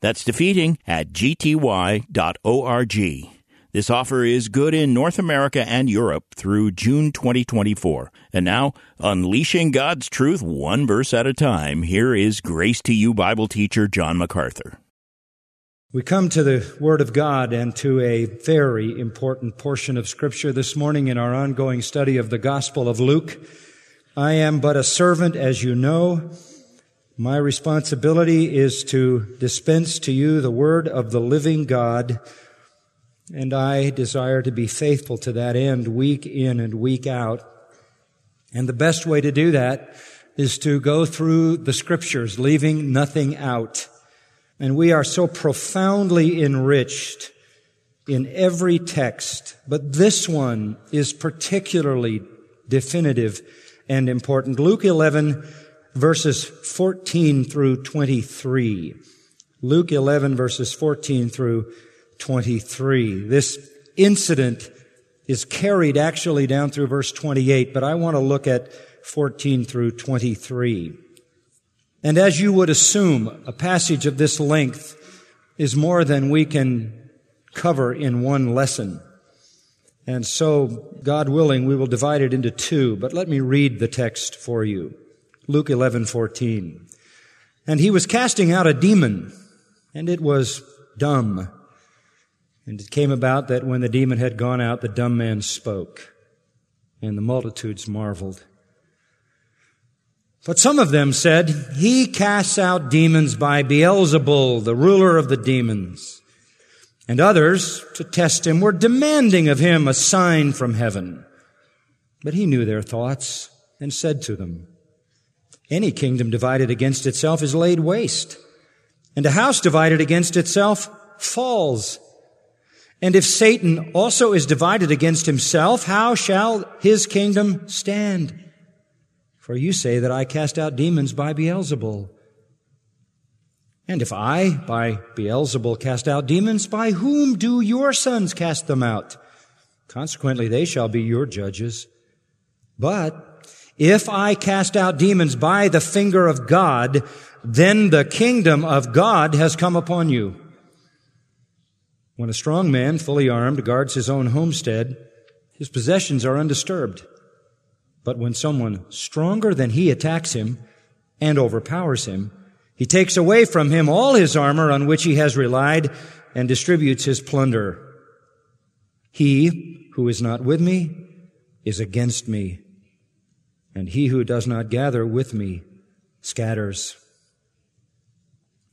That's defeating at gty.org. This offer is good in North America and Europe through June 2024. And now, unleashing God's truth one verse at a time, here is Grace to You Bible teacher John MacArthur. We come to the Word of God and to a very important portion of Scripture this morning in our ongoing study of the Gospel of Luke. I am but a servant, as you know. My responsibility is to dispense to you the word of the living God, and I desire to be faithful to that end week in and week out. And the best way to do that is to go through the scriptures, leaving nothing out. And we are so profoundly enriched in every text, but this one is particularly definitive and important. Luke 11 verses 14 through 23. Luke 11 verses 14 through 23. This incident is carried actually down through verse 28, but I want to look at 14 through 23. And as you would assume, a passage of this length is more than we can cover in one lesson. And so, God willing, we will divide it into two, but let me read the text for you. Luke 11:14. And he was casting out a demon, and it was dumb. And it came about that when the demon had gone out, the dumb man spoke, and the multitudes marveled. But some of them said, He casts out demons by Beelzebul, the ruler of the demons. And others, to test him, were demanding of him a sign from heaven. But he knew their thoughts and said to them, any kingdom divided against itself is laid waste, and a house divided against itself falls. And if Satan also is divided against himself, how shall his kingdom stand? For you say that I cast out demons by Beelzebul. And if I, by Beelzebul, cast out demons, by whom do your sons cast them out? Consequently, they shall be your judges. But if I cast out demons by the finger of God, then the kingdom of God has come upon you. When a strong man, fully armed, guards his own homestead, his possessions are undisturbed. But when someone stronger than he attacks him and overpowers him, he takes away from him all his armor on which he has relied and distributes his plunder. He who is not with me is against me and he who does not gather with me scatters.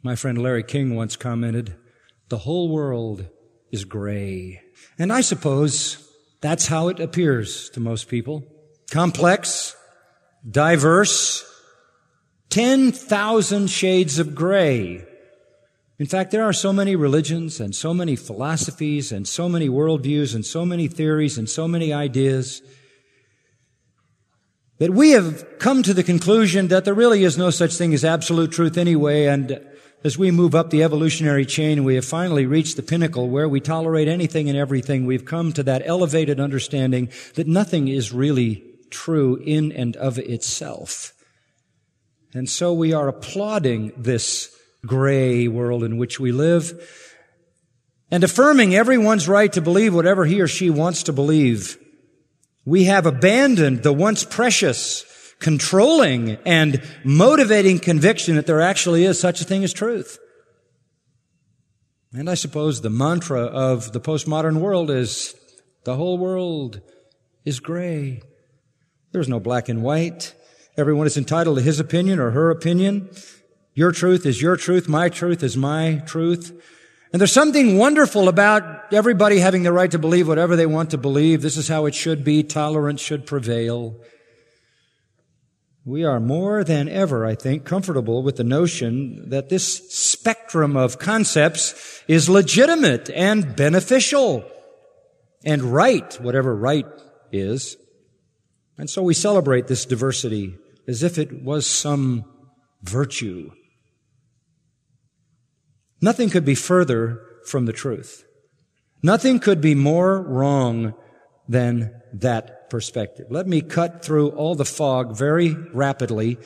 My friend Larry King once commented, the whole world is gray. And I suppose that's how it appears to most people. Complex, diverse, 10,000 shades of gray. In fact, there are so many religions and so many philosophies and so many worldviews and so many theories and so many ideas that we have come to the conclusion that there really is no such thing as absolute truth anyway, and as we move up the evolutionary chain, we have finally reached the pinnacle where we tolerate anything and everything. We've come to that elevated understanding that nothing is really true in and of itself. And so we are applauding this gray world in which we live and affirming everyone's right to believe whatever he or she wants to believe. We have abandoned the once precious, controlling, and motivating conviction that there actually is such a thing as truth. And I suppose the mantra of the postmodern world is the whole world is gray. There's no black and white. Everyone is entitled to his opinion or her opinion. Your truth is your truth. My truth is my truth. And there's something wonderful about everybody having the right to believe whatever they want to believe. This is how it should be. Tolerance should prevail. we are more than ever, I think, comfortable with the notion that this spectrum of concepts is legitimate and beneficial and right, whatever right is. And so we celebrate this diversity as if it was some virtue. Nothing could be further from the truth. Nothing could be more wrong than that perspective. Let me cut through all the fog very rapidly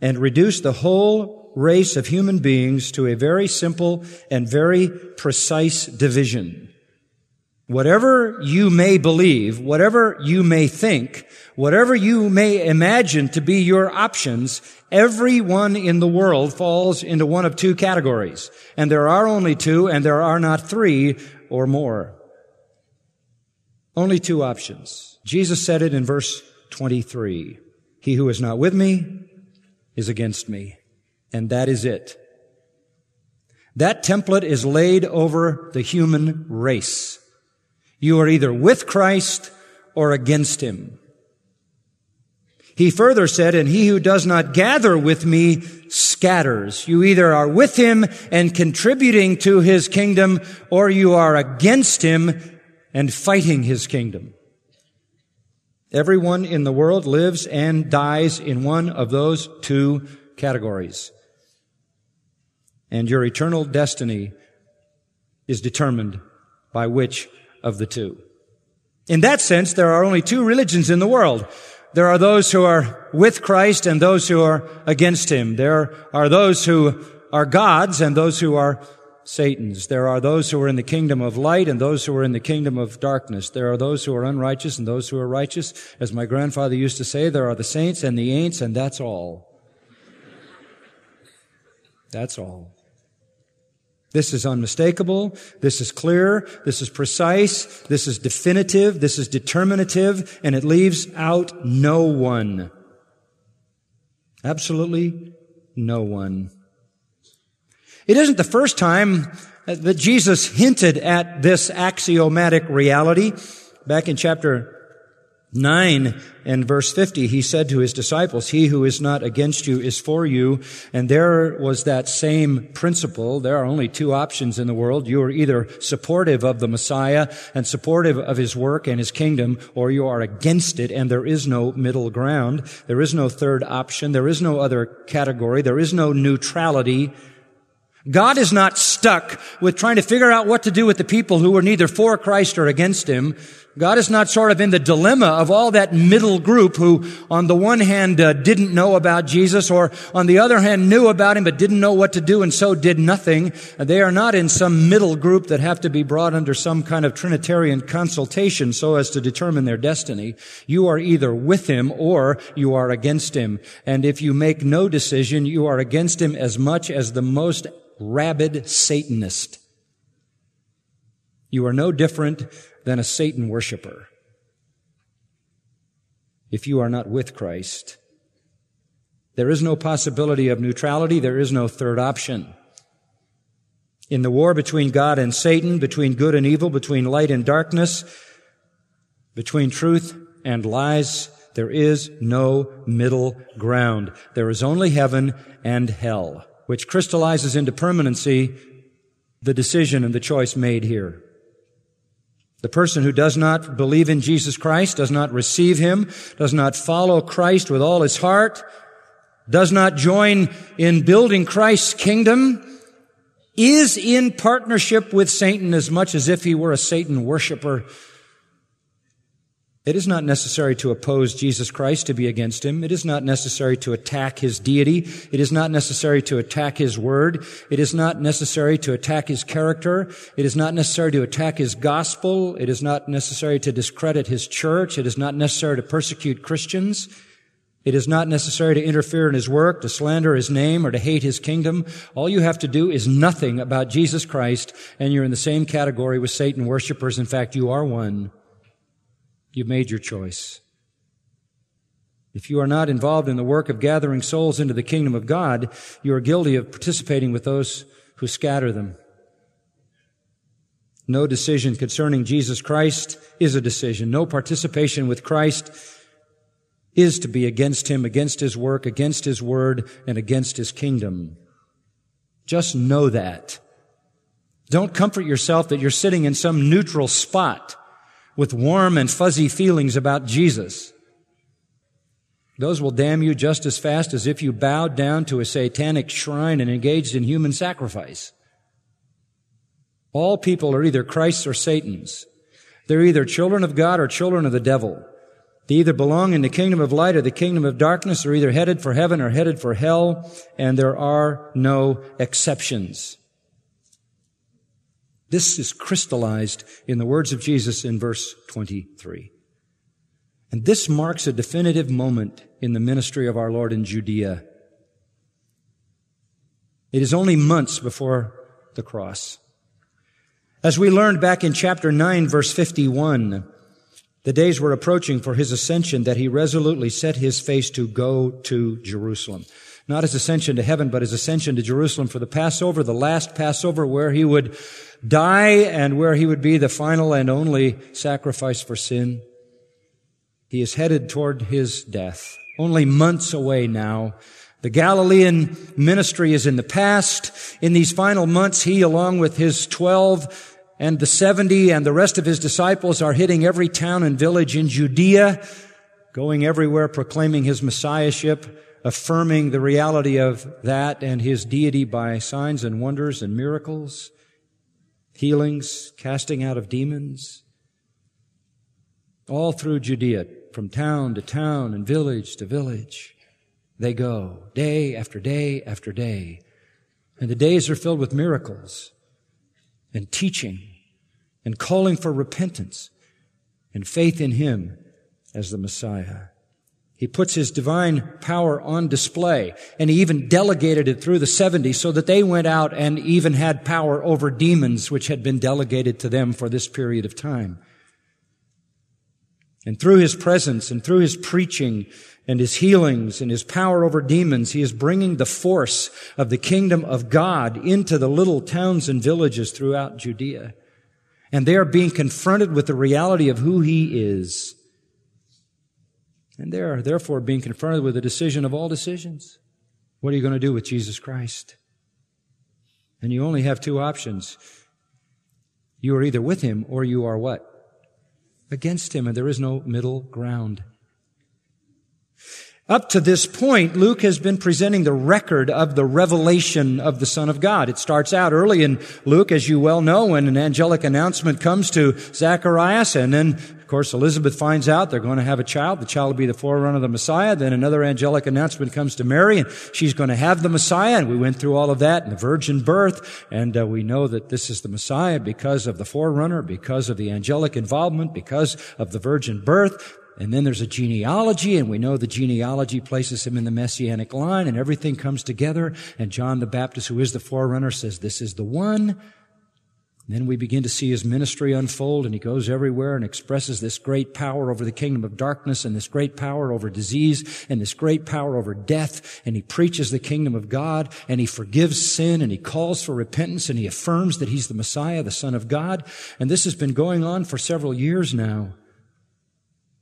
and reduce the whole race of human beings to a very simple and very precise division. Whatever you may believe, whatever you may think, whatever you may imagine to be your options, everyone in the world falls into one of two categories. And there are only two, and there are not three or more. Only two options. Jesus said it in verse 23. He who is not with me is against me. And that is it. That template is laid over the human race. You are either with Christ or against him. He further said, and he who does not gather with me scatters. You either are with him and contributing to his kingdom, or you are against him and fighting his kingdom. Everyone in the world lives and dies in one of those two categories. And your eternal destiny is determined by which of the two. In that sense, there are only two religions in the world. There are those who are with Christ and those who are against Him. There are those who are gods and those who are Satan's. There are those who are in the kingdom of light and those who are in the kingdom of darkness. There are those who are unrighteous and those who are righteous. As my grandfather used to say, there are the saints and the ain'ts and that's all. That's all. This is unmistakable. This is clear. This is precise. This is definitive. This is determinative. And it leaves out no one. Absolutely no one. It isn't the first time that Jesus hinted at this axiomatic reality. Back in chapter 9 and verse 50, he said to his disciples, He who is not against you is for you. And there was that same principle. There are only two options in the world. You are either supportive of the Messiah and supportive of his work and his kingdom, or you are against it, and there is no middle ground. There is no third option. There is no other category. There is no neutrality. God is not stuck with trying to figure out what to do with the people who are neither for Christ or against Him. God is not sort of in the dilemma of all that middle group who, on the one hand, uh, didn't know about Jesus, or on the other hand, knew about him but didn't know what to do and so did nothing. They are not in some middle group that have to be brought under some kind of Trinitarian consultation so as to determine their destiny. You are either with him or you are against him. And if you make no decision, you are against him as much as the most rabid Satanist. You are no different than a Satan worshiper if you are not with Christ. There is no possibility of neutrality. There is no third option. In the war between God and Satan, between good and evil, between light and darkness, between truth and lies, there is no middle ground. There is only heaven and hell, which crystallizes into permanency the decision and the choice made here. The person who does not believe in Jesus Christ, does not receive Him, does not follow Christ with all his heart, does not join in building Christ's kingdom, is in partnership with Satan as much as if he were a Satan worshiper it is not necessary to oppose Jesus Christ to be against him. It is not necessary to attack his deity. It is not necessary to attack his word. It is not necessary to attack his character. It is not necessary to attack his gospel. It is not necessary to discredit his church. It is not necessary to persecute Christians. It is not necessary to interfere in his work, to slander his name, or to hate his kingdom. All you have to do is nothing about Jesus Christ, and you're in the same category with Satan worshippers. In fact, you are one. You've made your choice. If you are not involved in the work of gathering souls into the kingdom of God, you are guilty of participating with those who scatter them. No decision concerning Jesus Christ is a decision. No participation with Christ is to be against him, against his work, against his word, and against his kingdom. Just know that. Don't comfort yourself that you're sitting in some neutral spot with warm and fuzzy feelings about Jesus. Those will damn you just as fast as if you bowed down to a satanic shrine and engaged in human sacrifice. All people are either Christ's or Satan's. They're either children of God or children of the devil. They either belong in the kingdom of light or the kingdom of darkness. They're either headed for heaven or headed for hell, and there are no exceptions. This is crystallized in the words of Jesus in verse 23. And this marks a definitive moment in the ministry of our Lord in Judea. It is only months before the cross. As we learned back in chapter 9, verse 51, the days were approaching for his ascension that he resolutely set his face to go to Jerusalem. Not his ascension to heaven, but his ascension to Jerusalem for the Passover, the last Passover where he would die and where he would be the final and only sacrifice for sin. He is headed toward his death, only months away now. The Galilean ministry is in the past. In these final months, he, along with his twelve, and the 70 and the rest of his disciples are hitting every town and village in Judea, going everywhere proclaiming his messiahship, affirming the reality of that and his deity by signs and wonders and miracles, healings, casting out of demons. All through Judea, from town to town and village to village, they go day after day after day. And the days are filled with miracles and teaching and calling for repentance and faith in Him as the Messiah. He puts His divine power on display and He even delegated it through the 70 so that they went out and even had power over demons which had been delegated to them for this period of time. And through His presence and through His preaching and His healings and His power over demons, He is bringing the force of the kingdom of God into the little towns and villages throughout Judea and they are being confronted with the reality of who he is. And they are therefore being confronted with the decision of all decisions. What are you going to do with Jesus Christ? And you only have two options. You are either with him or you are what? Against him, and there is no middle ground. Up to this point, Luke has been presenting the record of the revelation of the Son of God. It starts out early in Luke, as you well know, when an angelic announcement comes to Zacharias, and then, course, Elizabeth finds out they're going to have a child. The child will be the forerunner of the Messiah. Then another angelic announcement comes to Mary, and she's going to have the Messiah, and we went through all of that in the virgin birth, and uh, we know that this is the Messiah because of the forerunner, because of the angelic involvement, because of the virgin birth. And then there's a genealogy, and we know the genealogy places him in the messianic line, and everything comes together. And John the Baptist, who is the forerunner, says, This is the one. Then we begin to see his ministry unfold, and he goes everywhere and expresses this great power over the kingdom of darkness, and this great power over disease, and this great power over death. And he preaches the kingdom of God, and he forgives sin, and he calls for repentance, and he affirms that he's the Messiah, the Son of God. And this has been going on for several years now.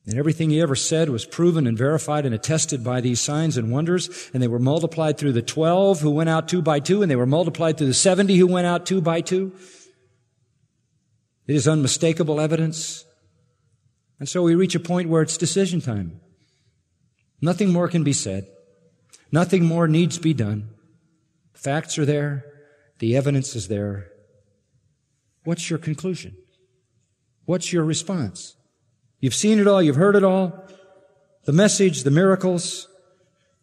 And everything he ever said was proven and verified and attested by these signs and wonders. And they were multiplied through the 12 who went out two by two, and they were multiplied through the 70 who went out two by two. It is unmistakable evidence. And so we reach a point where it's decision time. Nothing more can be said. Nothing more needs be done. Facts are there. The evidence is there. What's your conclusion? What's your response? You've seen it all. You've heard it all. The message, the miracles,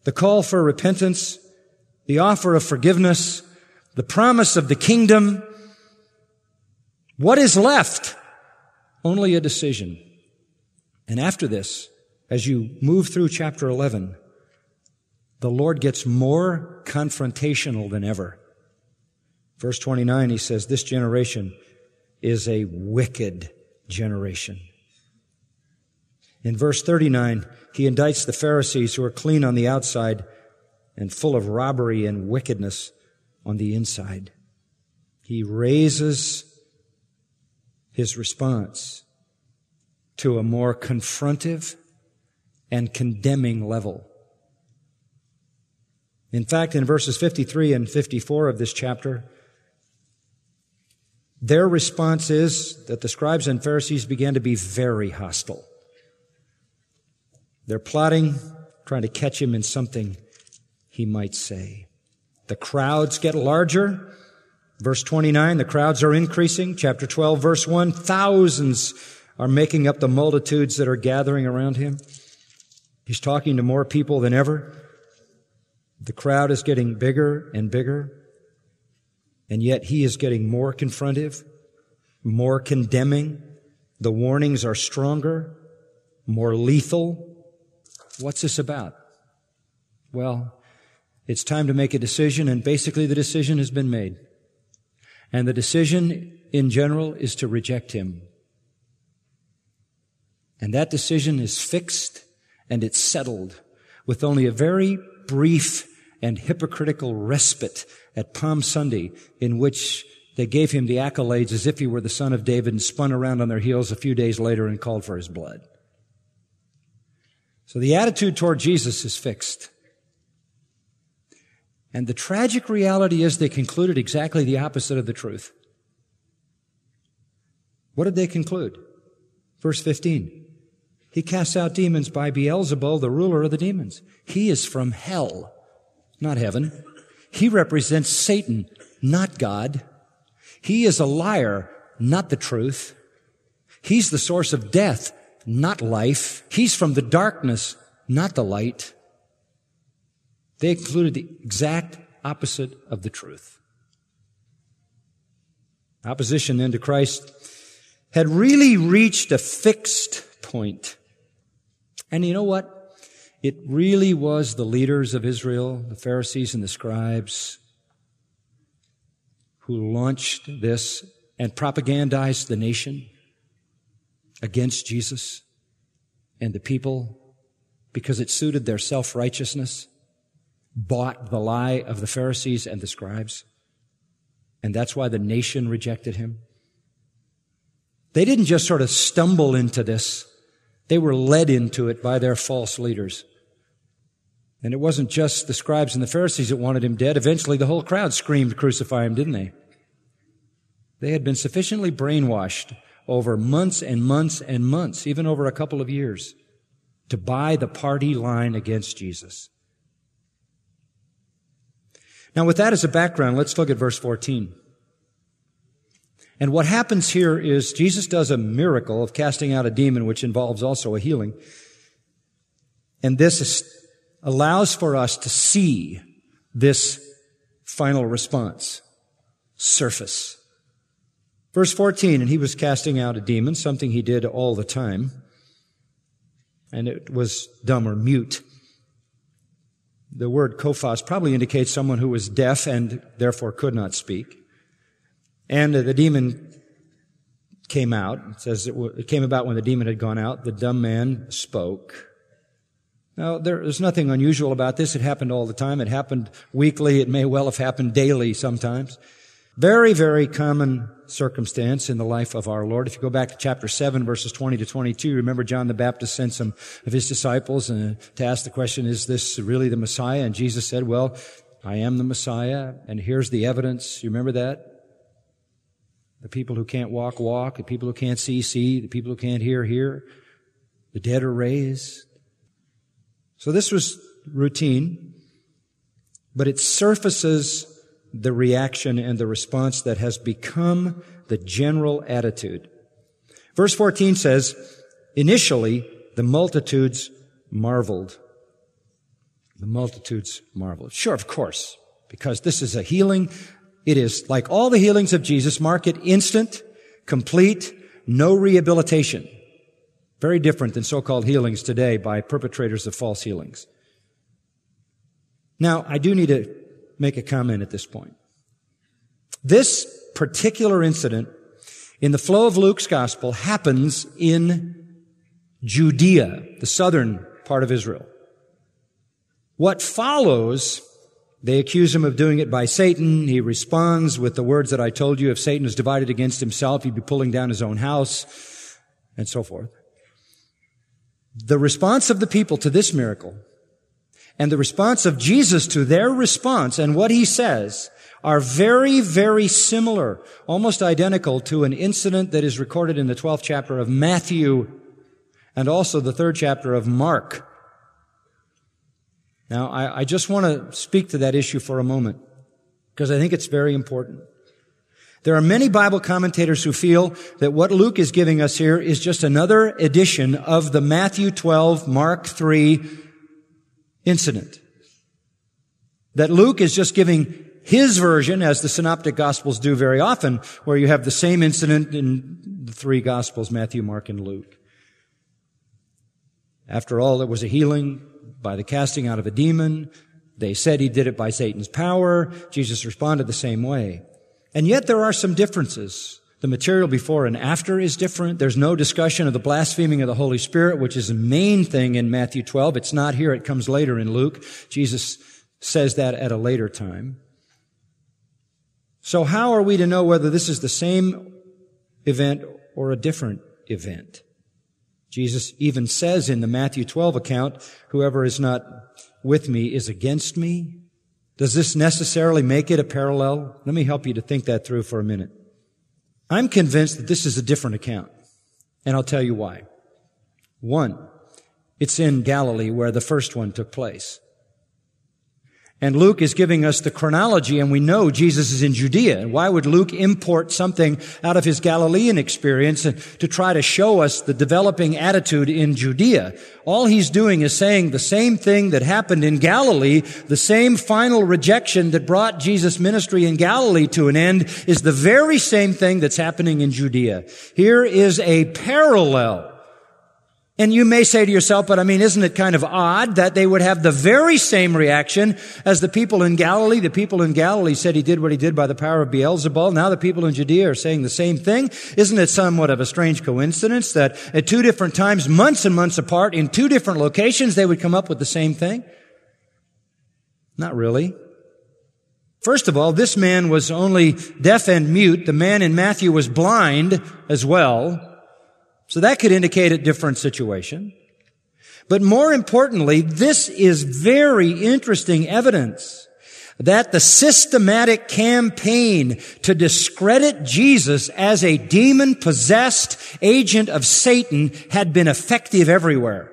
the call for repentance, the offer of forgiveness, the promise of the kingdom. What is left? Only a decision. And after this, as you move through chapter 11, the Lord gets more confrontational than ever. Verse 29, he says, this generation is a wicked generation. In verse 39, he indicts the Pharisees who are clean on the outside and full of robbery and wickedness on the inside. He raises his response to a more confrontive, and condemning level. In fact, in verses 53 and 54 of this chapter, their response is that the scribes and Pharisees began to be very hostile. They're plotting, trying to catch him in something he might say. The crowds get larger. Verse 29, the crowds are increasing. Chapter 12, verse 1, thousands are making up the multitudes that are gathering around him. He's talking to more people than ever. The crowd is getting bigger and bigger, and yet he is getting more confrontive, more condemning. The warnings are stronger, more lethal. What's this about? Well, it's time to make a decision, and basically the decision has been made. And the decision in general is to reject him. And that decision is fixed and it's settled with only a very brief and hypocritical respite at Palm Sunday in which they gave him the accolades as if he were the son of David and spun around on their heels a few days later and called for his blood. So the attitude toward Jesus is fixed. And the tragic reality is they concluded exactly the opposite of the truth. What did they conclude? Verse 15. He casts out demons by Beelzebul, the ruler of the demons. He is from hell, not heaven. He represents Satan, not God. He is a liar, not the truth. He's the source of death, not life. He's from the darkness, not the light. They concluded the exact opposite of the truth. Opposition then to Christ had really reached a fixed point. And you know what? It really was the leaders of Israel, the Pharisees and the scribes, who launched this and propagandized the nation against Jesus and the people because it suited their self-righteousness bought the lie of the Pharisees and the scribes. And that's why the nation rejected him. They didn't just sort of stumble into this. They were led into it by their false leaders. And it wasn't just the scribes and the Pharisees that wanted him dead. Eventually the whole crowd screamed, crucify him, didn't they? They had been sufficiently brainwashed over months and months and months, even over a couple of years, to buy the party line against Jesus. Now, with that as a background, let's look at verse 14. And what happens here is Jesus does a miracle of casting out a demon, which involves also a healing. And this allows for us to see this final response surface. Verse 14, and he was casting out a demon, something he did all the time, and it was dumb or mute. The word kophos probably indicates someone who was deaf and therefore could not speak. And the demon came out. It says it came about when the demon had gone out. The dumb man spoke. Now, there's nothing unusual about this. It happened all the time. It happened weekly. It may well have happened daily sometimes. Very, very common circumstance in the life of our Lord. If you go back to chapter 7, verses 20 to 22, remember John the Baptist sent some of his disciples and uh, to ask the question, is this really the Messiah? And Jesus said, well, I am the Messiah, and here's the evidence. You remember that? The people who can't walk, walk. The people who can't see, see. The people who can't hear, hear. The dead are raised. So this was routine, but it surfaces the reaction and the response that has become the general attitude. Verse 14 says, initially the multitudes marveled. The multitudes marveled. Sure, of course, because this is a healing. It is like all the healings of Jesus, mark it instant, complete, no rehabilitation. Very different than so-called healings today by perpetrators of false healings. Now, I do need to make a comment at this point. This particular incident in the flow of Luke's gospel happens in Judea, the southern part of Israel. What follows, they accuse him of doing it by Satan. He responds with the words that I told you. If Satan is divided against himself, he'd be pulling down his own house and so forth. The response of the people to this miracle and the response of Jesus to their response and what he says are very, very similar, almost identical to an incident that is recorded in the 12th chapter of Matthew and also the third chapter of Mark. Now, I, I just want to speak to that issue for a moment because I think it's very important. There are many Bible commentators who feel that what Luke is giving us here is just another edition of the Matthew 12, Mark 3 incident. That Luke is just giving his version, as the synoptic gospels do very often, where you have the same incident in the three gospels, Matthew, Mark, and Luke. After all, it was a healing by the casting out of a demon. They said he did it by Satan's power. Jesus responded the same way. And yet there are some differences. The material before and after is different. There's no discussion of the blaspheming of the Holy Spirit, which is the main thing in Matthew 12. It's not here. It comes later in Luke. Jesus says that at a later time. So how are we to know whether this is the same event or a different event? Jesus even says in the Matthew 12 account, whoever is not with me is against me. Does this necessarily make it a parallel? Let me help you to think that through for a minute. I'm convinced that this is a different account, and I'll tell you why. One, it's in Galilee where the first one took place. And Luke is giving us the chronology and we know Jesus is in Judea. Why would Luke import something out of his Galilean experience to try to show us the developing attitude in Judea? All he's doing is saying the same thing that happened in Galilee, the same final rejection that brought Jesus' ministry in Galilee to an end is the very same thing that's happening in Judea. Here is a parallel and you may say to yourself, but I mean, isn't it kind of odd that they would have the very same reaction as the people in Galilee? The people in Galilee said he did what he did by the power of Beelzebul. Now the people in Judea are saying the same thing. Isn't it somewhat of a strange coincidence that at two different times, months and months apart, in two different locations, they would come up with the same thing? Not really. First of all, this man was only deaf and mute. The man in Matthew was blind as well. So that could indicate a different situation. But more importantly, this is very interesting evidence that the systematic campaign to discredit Jesus as a demon possessed agent of Satan had been effective everywhere.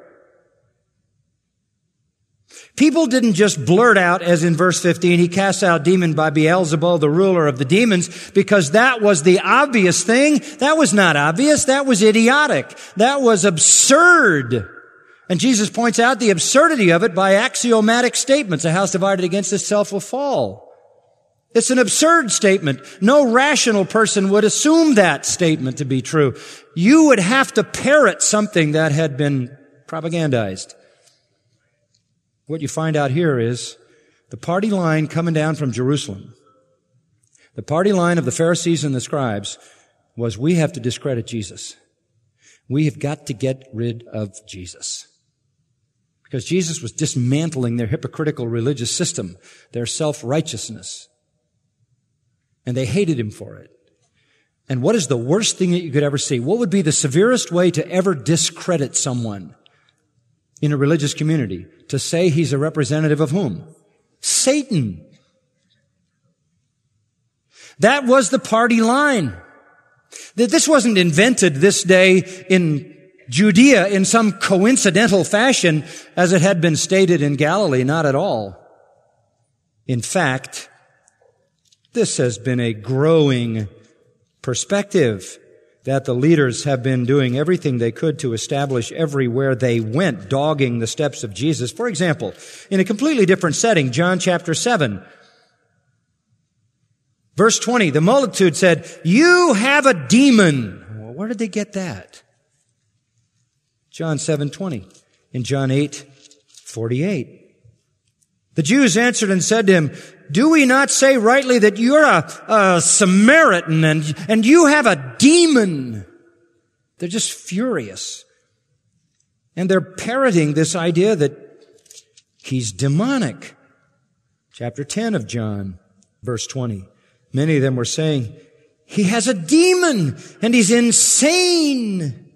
People didn't just blurt out, as in verse 15, he casts out demon by Beelzebul, the ruler of the demons, because that was the obvious thing. That was not obvious. That was idiotic. That was absurd. And Jesus points out the absurdity of it by axiomatic statements. A house divided against itself will fall. It's an absurd statement. No rational person would assume that statement to be true. You would have to parrot something that had been propagandized. What you find out here is the party line coming down from Jerusalem. The party line of the Pharisees and the scribes was we have to discredit Jesus. We have got to get rid of Jesus. Because Jesus was dismantling their hypocritical religious system, their self-righteousness. And they hated him for it. And what is the worst thing that you could ever see? What would be the severest way to ever discredit someone? In a religious community to say he's a representative of whom? Satan. That was the party line. This wasn't invented this day in Judea in some coincidental fashion as it had been stated in Galilee, not at all. In fact, this has been a growing perspective that the leaders have been doing everything they could to establish everywhere they went, dogging the steps of Jesus. For example, in a completely different setting, John chapter 7, verse 20, the multitude said, You have a demon. Well, where did they get that? John 7 20. In John 8 48. The Jews answered and said to him, do we not say rightly that you're a, a Samaritan and, and you have a demon? They're just furious. And they're parroting this idea that he's demonic. Chapter 10 of John, verse 20. Many of them were saying, he has a demon and he's insane.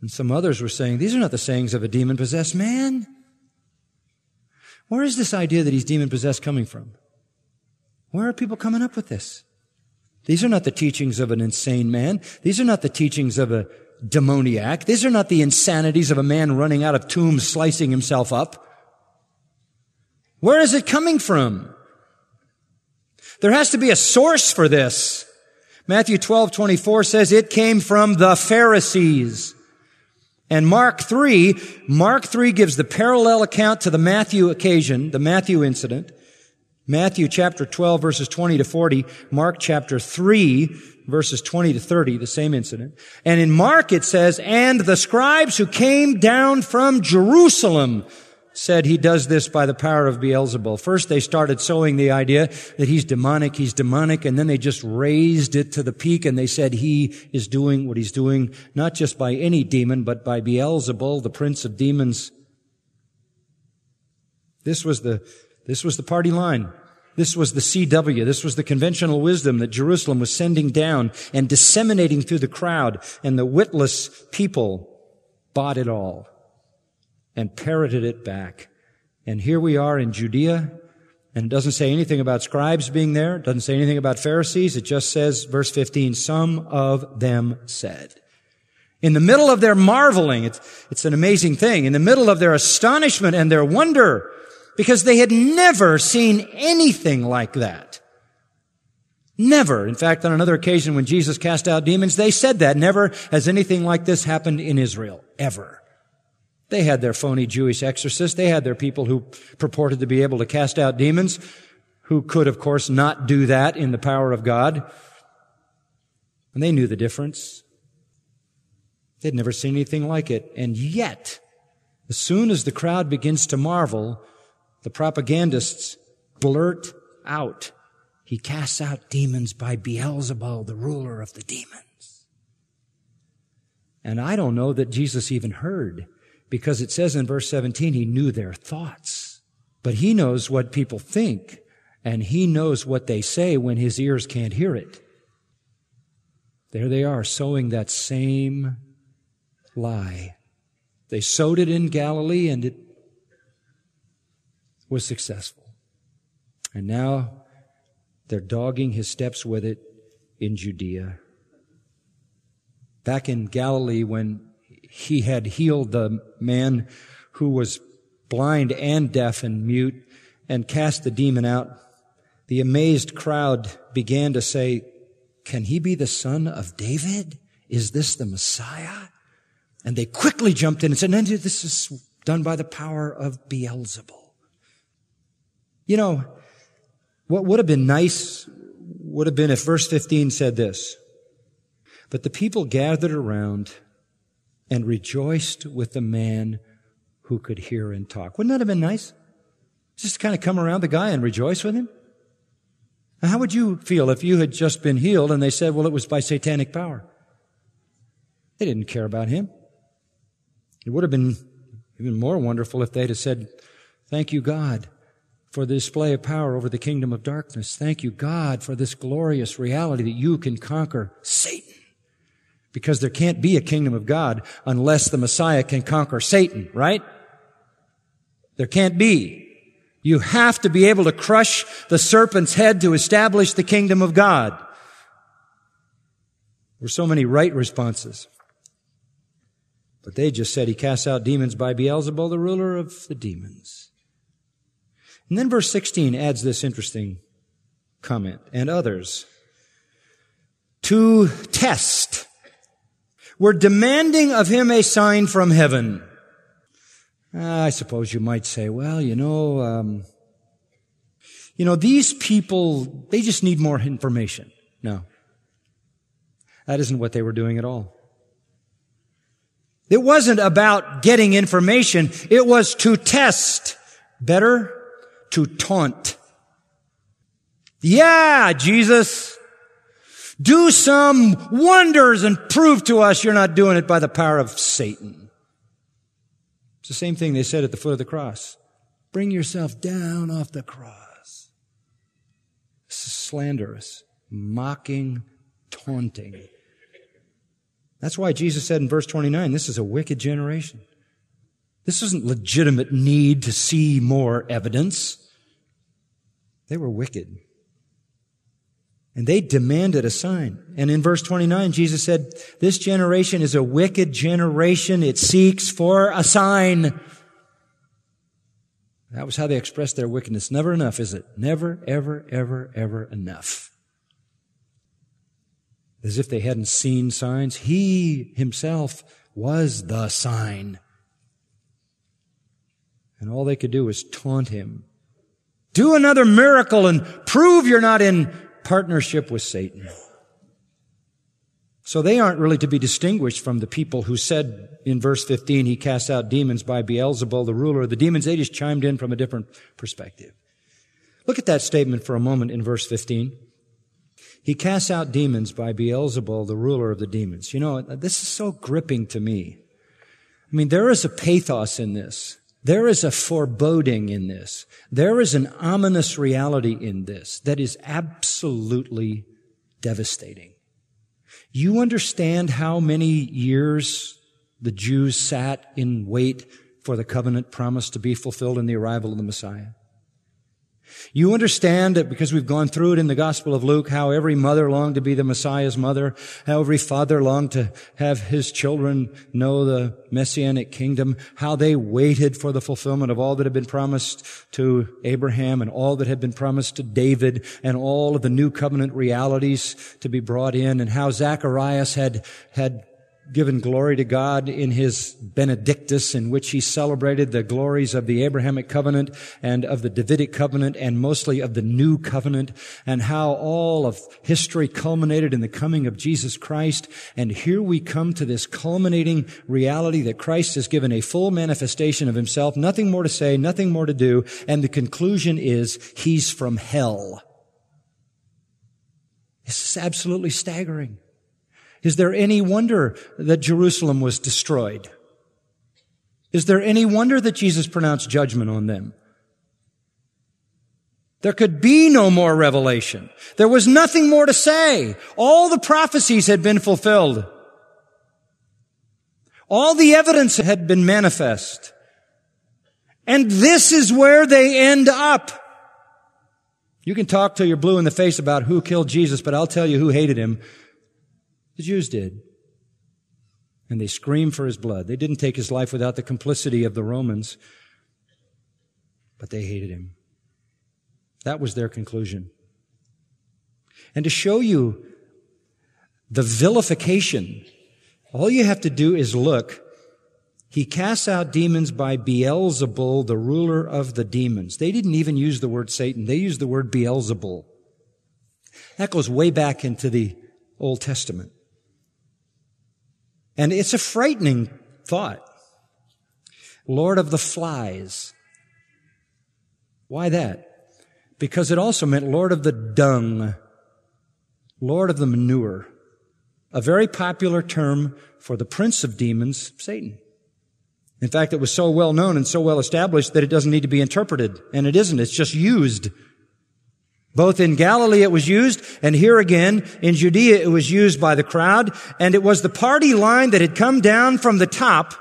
And some others were saying, these are not the sayings of a demon possessed man. Where is this idea that he's demon possessed coming from? Where are people coming up with this? These are not the teachings of an insane man. These are not the teachings of a demoniac. These are not the insanities of a man running out of tombs, slicing himself up. Where is it coming from? There has to be a source for this. Matthew 12, 24 says it came from the Pharisees. And Mark 3, Mark 3 gives the parallel account to the Matthew occasion, the Matthew incident. Matthew chapter 12 verses 20 to 40, Mark chapter 3 verses 20 to 30, the same incident. And in Mark it says, and the scribes who came down from Jerusalem said he does this by the power of Beelzebul. First they started sowing the idea that he's demonic, he's demonic, and then they just raised it to the peak and they said he is doing what he's doing, not just by any demon, but by Beelzebul, the prince of demons. This was the, this was the party line. This was the CW. This was the conventional wisdom that Jerusalem was sending down and disseminating through the crowd, and the witless people bought it all and parroted it back. And here we are in Judea, and it doesn't say anything about scribes being there. It doesn't say anything about Pharisees. It just says, verse 15, some of them said. In the middle of their marveling, it's, it's an amazing thing. In the middle of their astonishment and their wonder, because they had never seen anything like that. Never. In fact, on another occasion when Jesus cast out demons, they said that. Never has anything like this happened in Israel. Ever. They had their phony Jewish exorcists. They had their people who purported to be able to cast out demons, who could, of course, not do that in the power of God. And they knew the difference. They'd never seen anything like it. And yet, as soon as the crowd begins to marvel, the propagandists blurt out, he casts out demons by Beelzebul, the ruler of the demons. And I don't know that Jesus even heard because it says in verse 17, he knew their thoughts. But he knows what people think and he knows what they say when his ears can't hear it. There they are sowing that same lie. They sowed it in Galilee and it was successful. And now they're dogging his steps with it in Judea. Back in Galilee, when he had healed the man who was blind and deaf and mute and cast the demon out, the amazed crowd began to say, Can he be the son of David? Is this the Messiah? And they quickly jumped in and said, No, this is done by the power of Beelzebul. You know, what would have been nice would have been if verse 15 said this. But the people gathered around and rejoiced with the man who could hear and talk. Wouldn't that have been nice? Just to kind of come around the guy and rejoice with him? How would you feel if you had just been healed and they said, well, it was by satanic power? They didn't care about him. It would have been even more wonderful if they'd have said, thank you, God for the display of power over the kingdom of darkness. Thank you, God, for this glorious reality that you can conquer Satan. Because there can't be a kingdom of God unless the Messiah can conquer Satan, right? There can't be. You have to be able to crush the serpent's head to establish the kingdom of God. There were so many right responses. But they just said he casts out demons by Beelzebul, the ruler of the demons. And then verse 16 adds this interesting comment, and others. To test. We're demanding of him a sign from heaven. I suppose you might say, well, you know, um, you know, these people, they just need more information. No. That isn't what they were doing at all. It wasn't about getting information. It was to test. Better to taunt. Yeah, Jesus, do some wonders and prove to us you're not doing it by the power of Satan. It's the same thing they said at the foot of the cross. Bring yourself down off the cross. Slanderous, mocking, taunting. That's why Jesus said in verse 29, this is a wicked generation. This isn't legitimate need to see more evidence. They were wicked. And they demanded a sign. And in verse 29, Jesus said, this generation is a wicked generation. It seeks for a sign. That was how they expressed their wickedness. Never enough, is it? Never, ever, ever, ever enough. As if they hadn't seen signs. He himself was the sign. And all they could do was taunt him. Do another miracle and prove you're not in partnership with Satan. So they aren't really to be distinguished from the people who said in verse 15, he cast out demons by Beelzebul, the ruler of the demons. They just chimed in from a different perspective. Look at that statement for a moment in verse 15. He casts out demons by Beelzebul, the ruler of the demons. You know, this is so gripping to me. I mean, there is a pathos in this. There is a foreboding in this. There is an ominous reality in this that is absolutely devastating. You understand how many years the Jews sat in wait for the covenant promise to be fulfilled in the arrival of the Messiah? You understand that because we've gone through it in the Gospel of Luke, how every mother longed to be the Messiah's mother, how every father longed to have his children know the Messianic kingdom, how they waited for the fulfillment of all that had been promised to Abraham and all that had been promised to David and all of the new covenant realities to be brought in and how Zacharias had, had given glory to God in his Benedictus, in which he celebrated the glories of the Abrahamic covenant and of the Davidic covenant and mostly of the new covenant and how all of history culminated in the coming of Jesus Christ. And here we come to this culminating reality that Christ has given a full manifestation of himself, nothing more to say, nothing more to do. And the conclusion is he's from hell. This is absolutely staggering. Is there any wonder that Jerusalem was destroyed? Is there any wonder that Jesus pronounced judgment on them? There could be no more revelation. There was nothing more to say. All the prophecies had been fulfilled. All the evidence had been manifest. And this is where they end up. You can talk till you're blue in the face about who killed Jesus, but I'll tell you who hated him. The Jews did. And they screamed for his blood. They didn't take his life without the complicity of the Romans, but they hated him. That was their conclusion. And to show you the vilification, all you have to do is look. He casts out demons by Beelzebul, the ruler of the demons. They didn't even use the word Satan. They used the word Beelzebul. That goes way back into the Old Testament. And it's a frightening thought. Lord of the flies. Why that? Because it also meant Lord of the dung, Lord of the manure, a very popular term for the prince of demons, Satan. In fact, it was so well known and so well established that it doesn't need to be interpreted, and it isn't. It's just used. Both in Galilee it was used, and here again in Judea it was used by the crowd, and it was the party line that had come down from the top.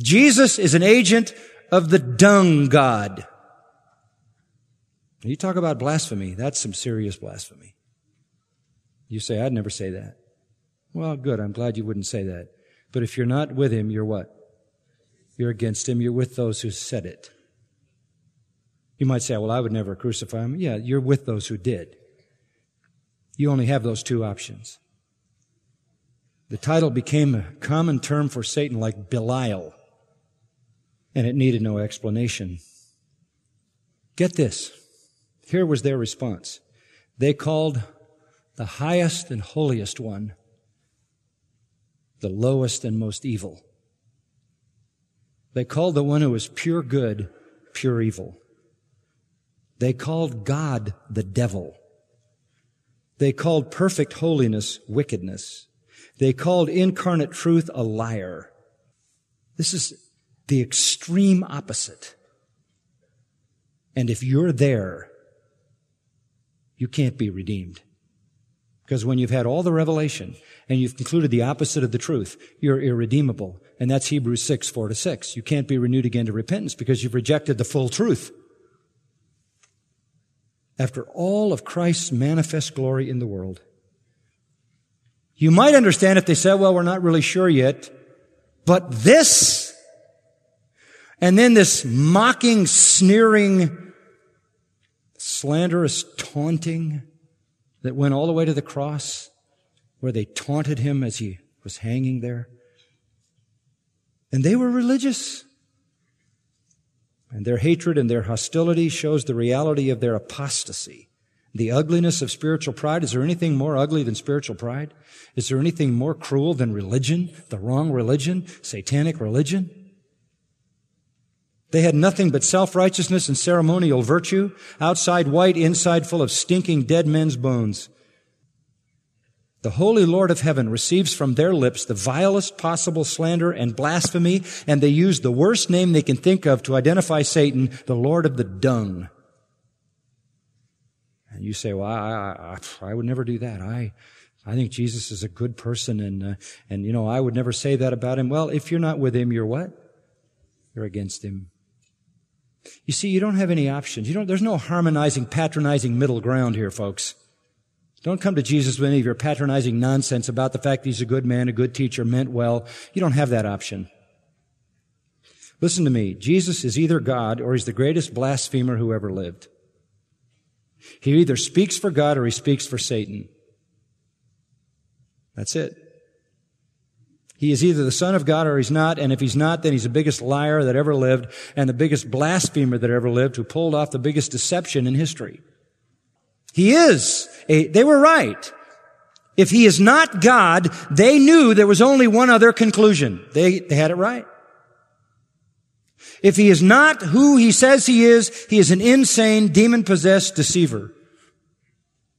Jesus is an agent of the dung god. You talk about blasphemy, that's some serious blasphemy. You say, I'd never say that. Well, good, I'm glad you wouldn't say that. But if you're not with him, you're what? You're against him, you're with those who said it. You might say, well, I would never crucify him. Yeah, you're with those who did. You only have those two options. The title became a common term for Satan like Belial, and it needed no explanation. Get this. Here was their response. They called the highest and holiest one the lowest and most evil. They called the one who was pure good, pure evil. They called God the devil. They called perfect holiness wickedness. They called incarnate truth a liar. This is the extreme opposite. And if you're there, you can't be redeemed. Because when you've had all the revelation and you've concluded the opposite of the truth, you're irredeemable. And that's Hebrews 6, 4 to 6. You can't be renewed again to repentance because you've rejected the full truth. After all of Christ's manifest glory in the world, you might understand if they said, well, we're not really sure yet, but this, and then this mocking, sneering, slanderous taunting that went all the way to the cross, where they taunted him as he was hanging there. And they were religious. And their hatred and their hostility shows the reality of their apostasy. The ugliness of spiritual pride. Is there anything more ugly than spiritual pride? Is there anything more cruel than religion? The wrong religion? Satanic religion? They had nothing but self-righteousness and ceremonial virtue, outside white, inside full of stinking dead men's bones. The Holy Lord of Heaven receives from their lips the vilest possible slander and blasphemy, and they use the worst name they can think of to identify Satan, the Lord of the dung. And you say, well, I, I, I would never do that. I, I think Jesus is a good person and, uh, and, you know, I would never say that about him. Well, if you're not with him, you're what? You're against him. You see, you don't have any options. You don't, there's no harmonizing, patronizing middle ground here, folks. Don't come to Jesus with any of your patronizing nonsense about the fact he's a good man, a good teacher, meant well. You don't have that option. Listen to me. Jesus is either God or he's the greatest blasphemer who ever lived. He either speaks for God or he speaks for Satan. That's it. He is either the Son of God or he's not, and if he's not, then he's the biggest liar that ever lived and the biggest blasphemer that ever lived who pulled off the biggest deception in history. He is. A, they were right. If he is not God, they knew there was only one other conclusion. They, they had it right. If he is not who he says he is, he is an insane, demon-possessed deceiver.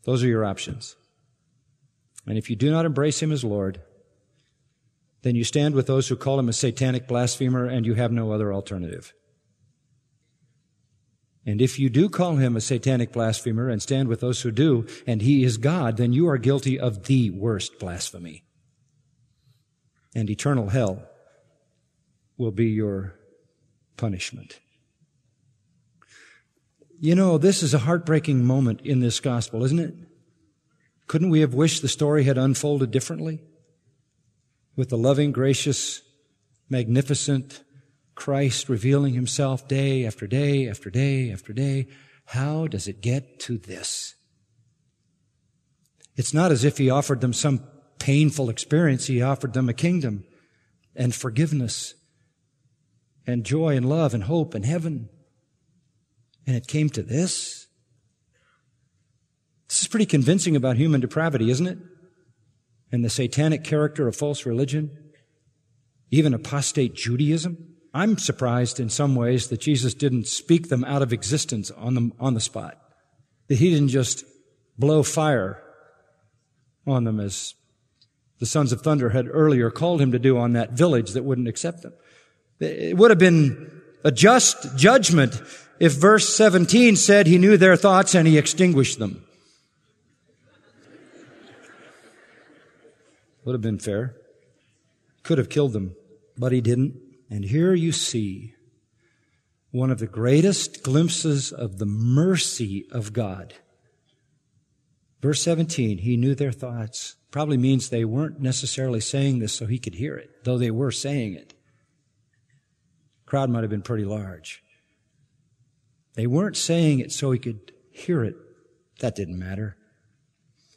Those are your options. And if you do not embrace him as Lord, then you stand with those who call him a satanic blasphemer and you have no other alternative. And if you do call him a satanic blasphemer and stand with those who do, and he is God, then you are guilty of the worst blasphemy. And eternal hell will be your punishment. You know, this is a heartbreaking moment in this gospel, isn't it? Couldn't we have wished the story had unfolded differently? With the loving, gracious, magnificent Christ revealing himself day after day after day after day. How does it get to this? It's not as if he offered them some painful experience. He offered them a kingdom and forgiveness and joy and love and hope and heaven. And it came to this. This is pretty convincing about human depravity, isn't it? And the satanic character of false religion, even apostate Judaism. I'm surprised in some ways that Jesus didn't speak them out of existence on the, on the spot. That he didn't just blow fire on them as the sons of thunder had earlier called him to do on that village that wouldn't accept them. It would have been a just judgment if verse 17 said he knew their thoughts and he extinguished them. Would have been fair. Could have killed them, but he didn't. And here you see one of the greatest glimpses of the mercy of God. Verse 17, he knew their thoughts. Probably means they weren't necessarily saying this so he could hear it, though they were saying it crowd might have been pretty large. They weren't saying it so he could hear it. That didn't matter.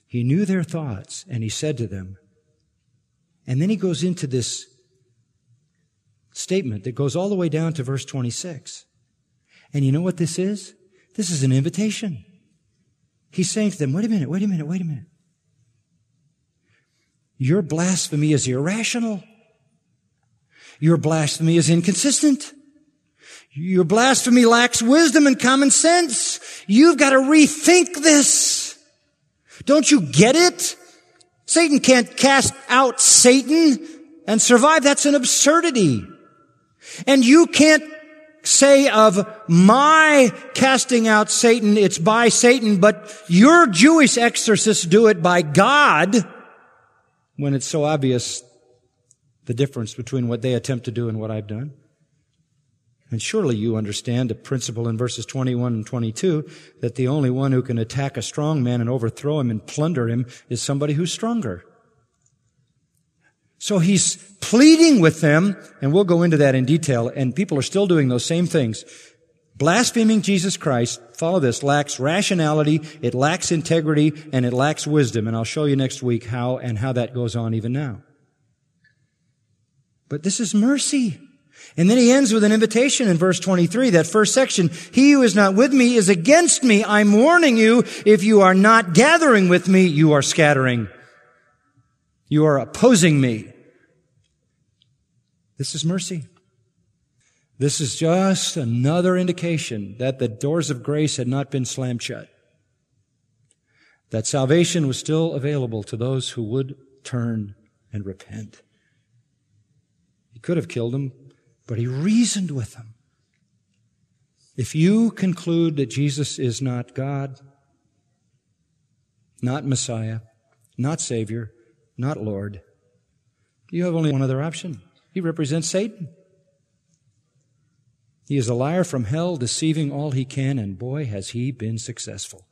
He knew their thoughts and he said to them, and then he goes into this statement that goes all the way down to verse 26. And you know what this is? This is an invitation. He's saying to them, wait a minute, wait a minute, wait a minute. Your blasphemy is irrational. Your blasphemy is inconsistent. Your blasphemy lacks wisdom and common sense. You've got to rethink this. Don't you get it? Satan can't cast out Satan and survive. That's an absurdity. And you can't say of my casting out Satan, it's by Satan, but your Jewish exorcists do it by God, when it's so obvious the difference between what they attempt to do and what I've done. And surely you understand the principle in verses 21 and 22 that the only one who can attack a strong man and overthrow him and plunder him is somebody who's stronger. So he's pleading with them, and we'll go into that in detail, and people are still doing those same things. Blaspheming Jesus Christ, follow this, lacks rationality, it lacks integrity, and it lacks wisdom. And I'll show you next week how and how that goes on even now. But this is mercy. And then he ends with an invitation in verse 23, that first section. He who is not with me is against me. I'm warning you, if you are not gathering with me, you are scattering. You are opposing me. This is mercy. This is just another indication that the doors of grace had not been slammed shut. That salvation was still available to those who would turn and repent. He could have killed them, but he reasoned with them. If you conclude that Jesus is not God, not Messiah, not Savior, not Lord, you have only one other option. He represents Satan. He is a liar from hell, deceiving all he can, and boy, has he been successful.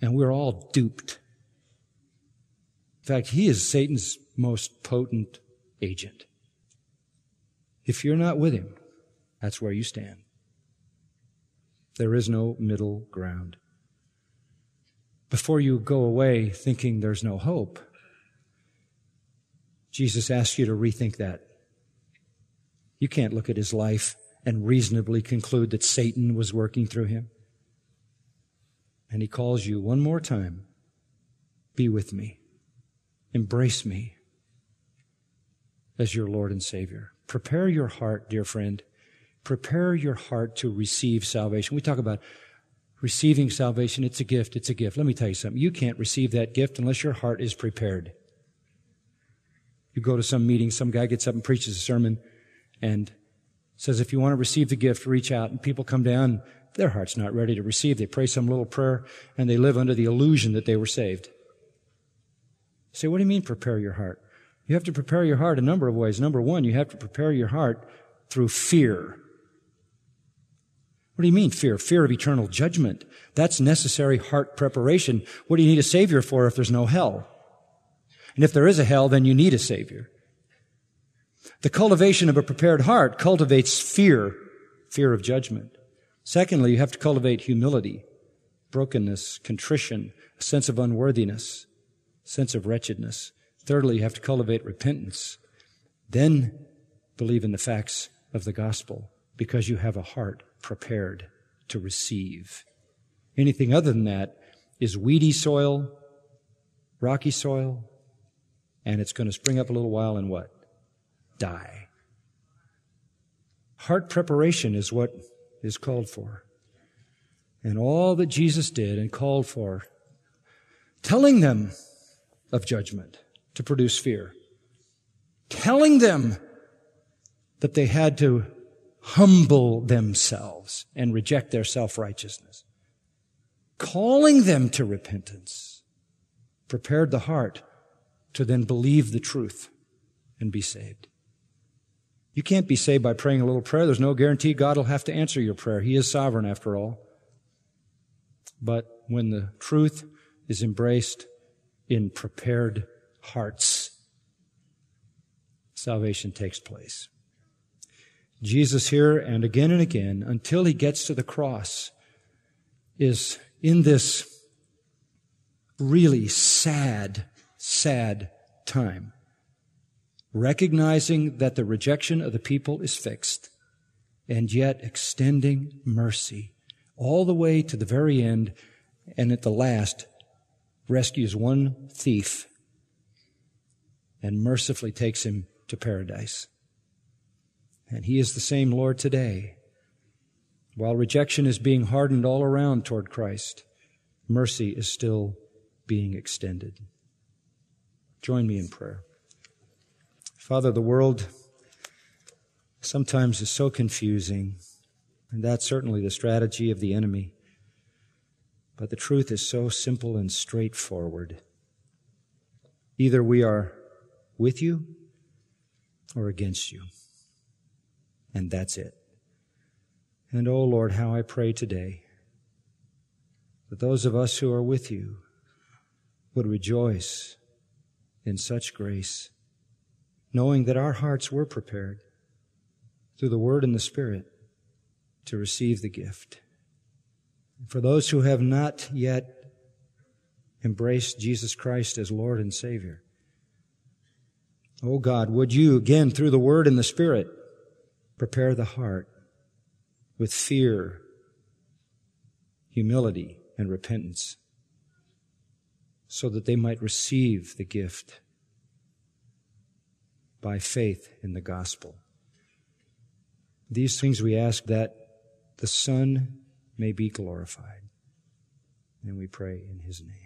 And we're all duped. In fact, he is Satan's most potent agent. If you're not with him, that's where you stand. There is no middle ground. Before you go away thinking there's no hope, Jesus asks you to rethink that. You can't look at his life and reasonably conclude that Satan was working through him. And he calls you one more time be with me, embrace me as your Lord and Savior. Prepare your heart, dear friend. Prepare your heart to receive salvation. We talk about receiving salvation. It's a gift. It's a gift. Let me tell you something. You can't receive that gift unless your heart is prepared. You go to some meeting, some guy gets up and preaches a sermon and says, if you want to receive the gift, reach out. And people come down, their heart's not ready to receive. They pray some little prayer and they live under the illusion that they were saved. Say, what do you mean prepare your heart? You have to prepare your heart a number of ways. Number one, you have to prepare your heart through fear. What do you mean fear? Fear of eternal judgment. That's necessary heart preparation. What do you need a savior for if there's no hell? And if there is a hell, then you need a Savior. The cultivation of a prepared heart cultivates fear, fear of judgment. Secondly, you have to cultivate humility, brokenness, contrition, a sense of unworthiness, sense of wretchedness. Thirdly, you have to cultivate repentance. Then believe in the facts of the gospel because you have a heart prepared to receive. Anything other than that is weedy soil, rocky soil, and it's going to spring up a little while and what? Die. Heart preparation is what is called for. And all that Jesus did and called for, telling them of judgment to produce fear, telling them that they had to humble themselves and reject their self-righteousness, calling them to repentance, prepared the heart to then believe the truth and be saved. You can't be saved by praying a little prayer. There's no guarantee God will have to answer your prayer. He is sovereign after all. But when the truth is embraced in prepared hearts, salvation takes place. Jesus here and again and again until he gets to the cross is in this really sad sad time. Recognizing that the rejection of the people is fixed, and yet extending mercy all the way to the very end, and at the last, rescues one thief and mercifully takes him to paradise. And he is the same Lord today. While rejection is being hardened all around toward Christ, mercy is still being extended. Join me in prayer. Father, the world sometimes is so confusing, and that's certainly the strategy of the enemy. But the truth is so simple and straightforward. Either we are with you or against you. And that's it. And oh Lord, how I pray today that those of us who are with you would rejoice in such grace, knowing that our hearts were prepared through the Word and the Spirit to receive the gift. For those who have not yet embraced Jesus Christ as Lord and Savior, oh God, would you again through the Word and the Spirit prepare the heart with fear, humility, and repentance so that they might receive the gift by faith in the gospel. These things we ask that the Son may be glorified. And we pray in His name.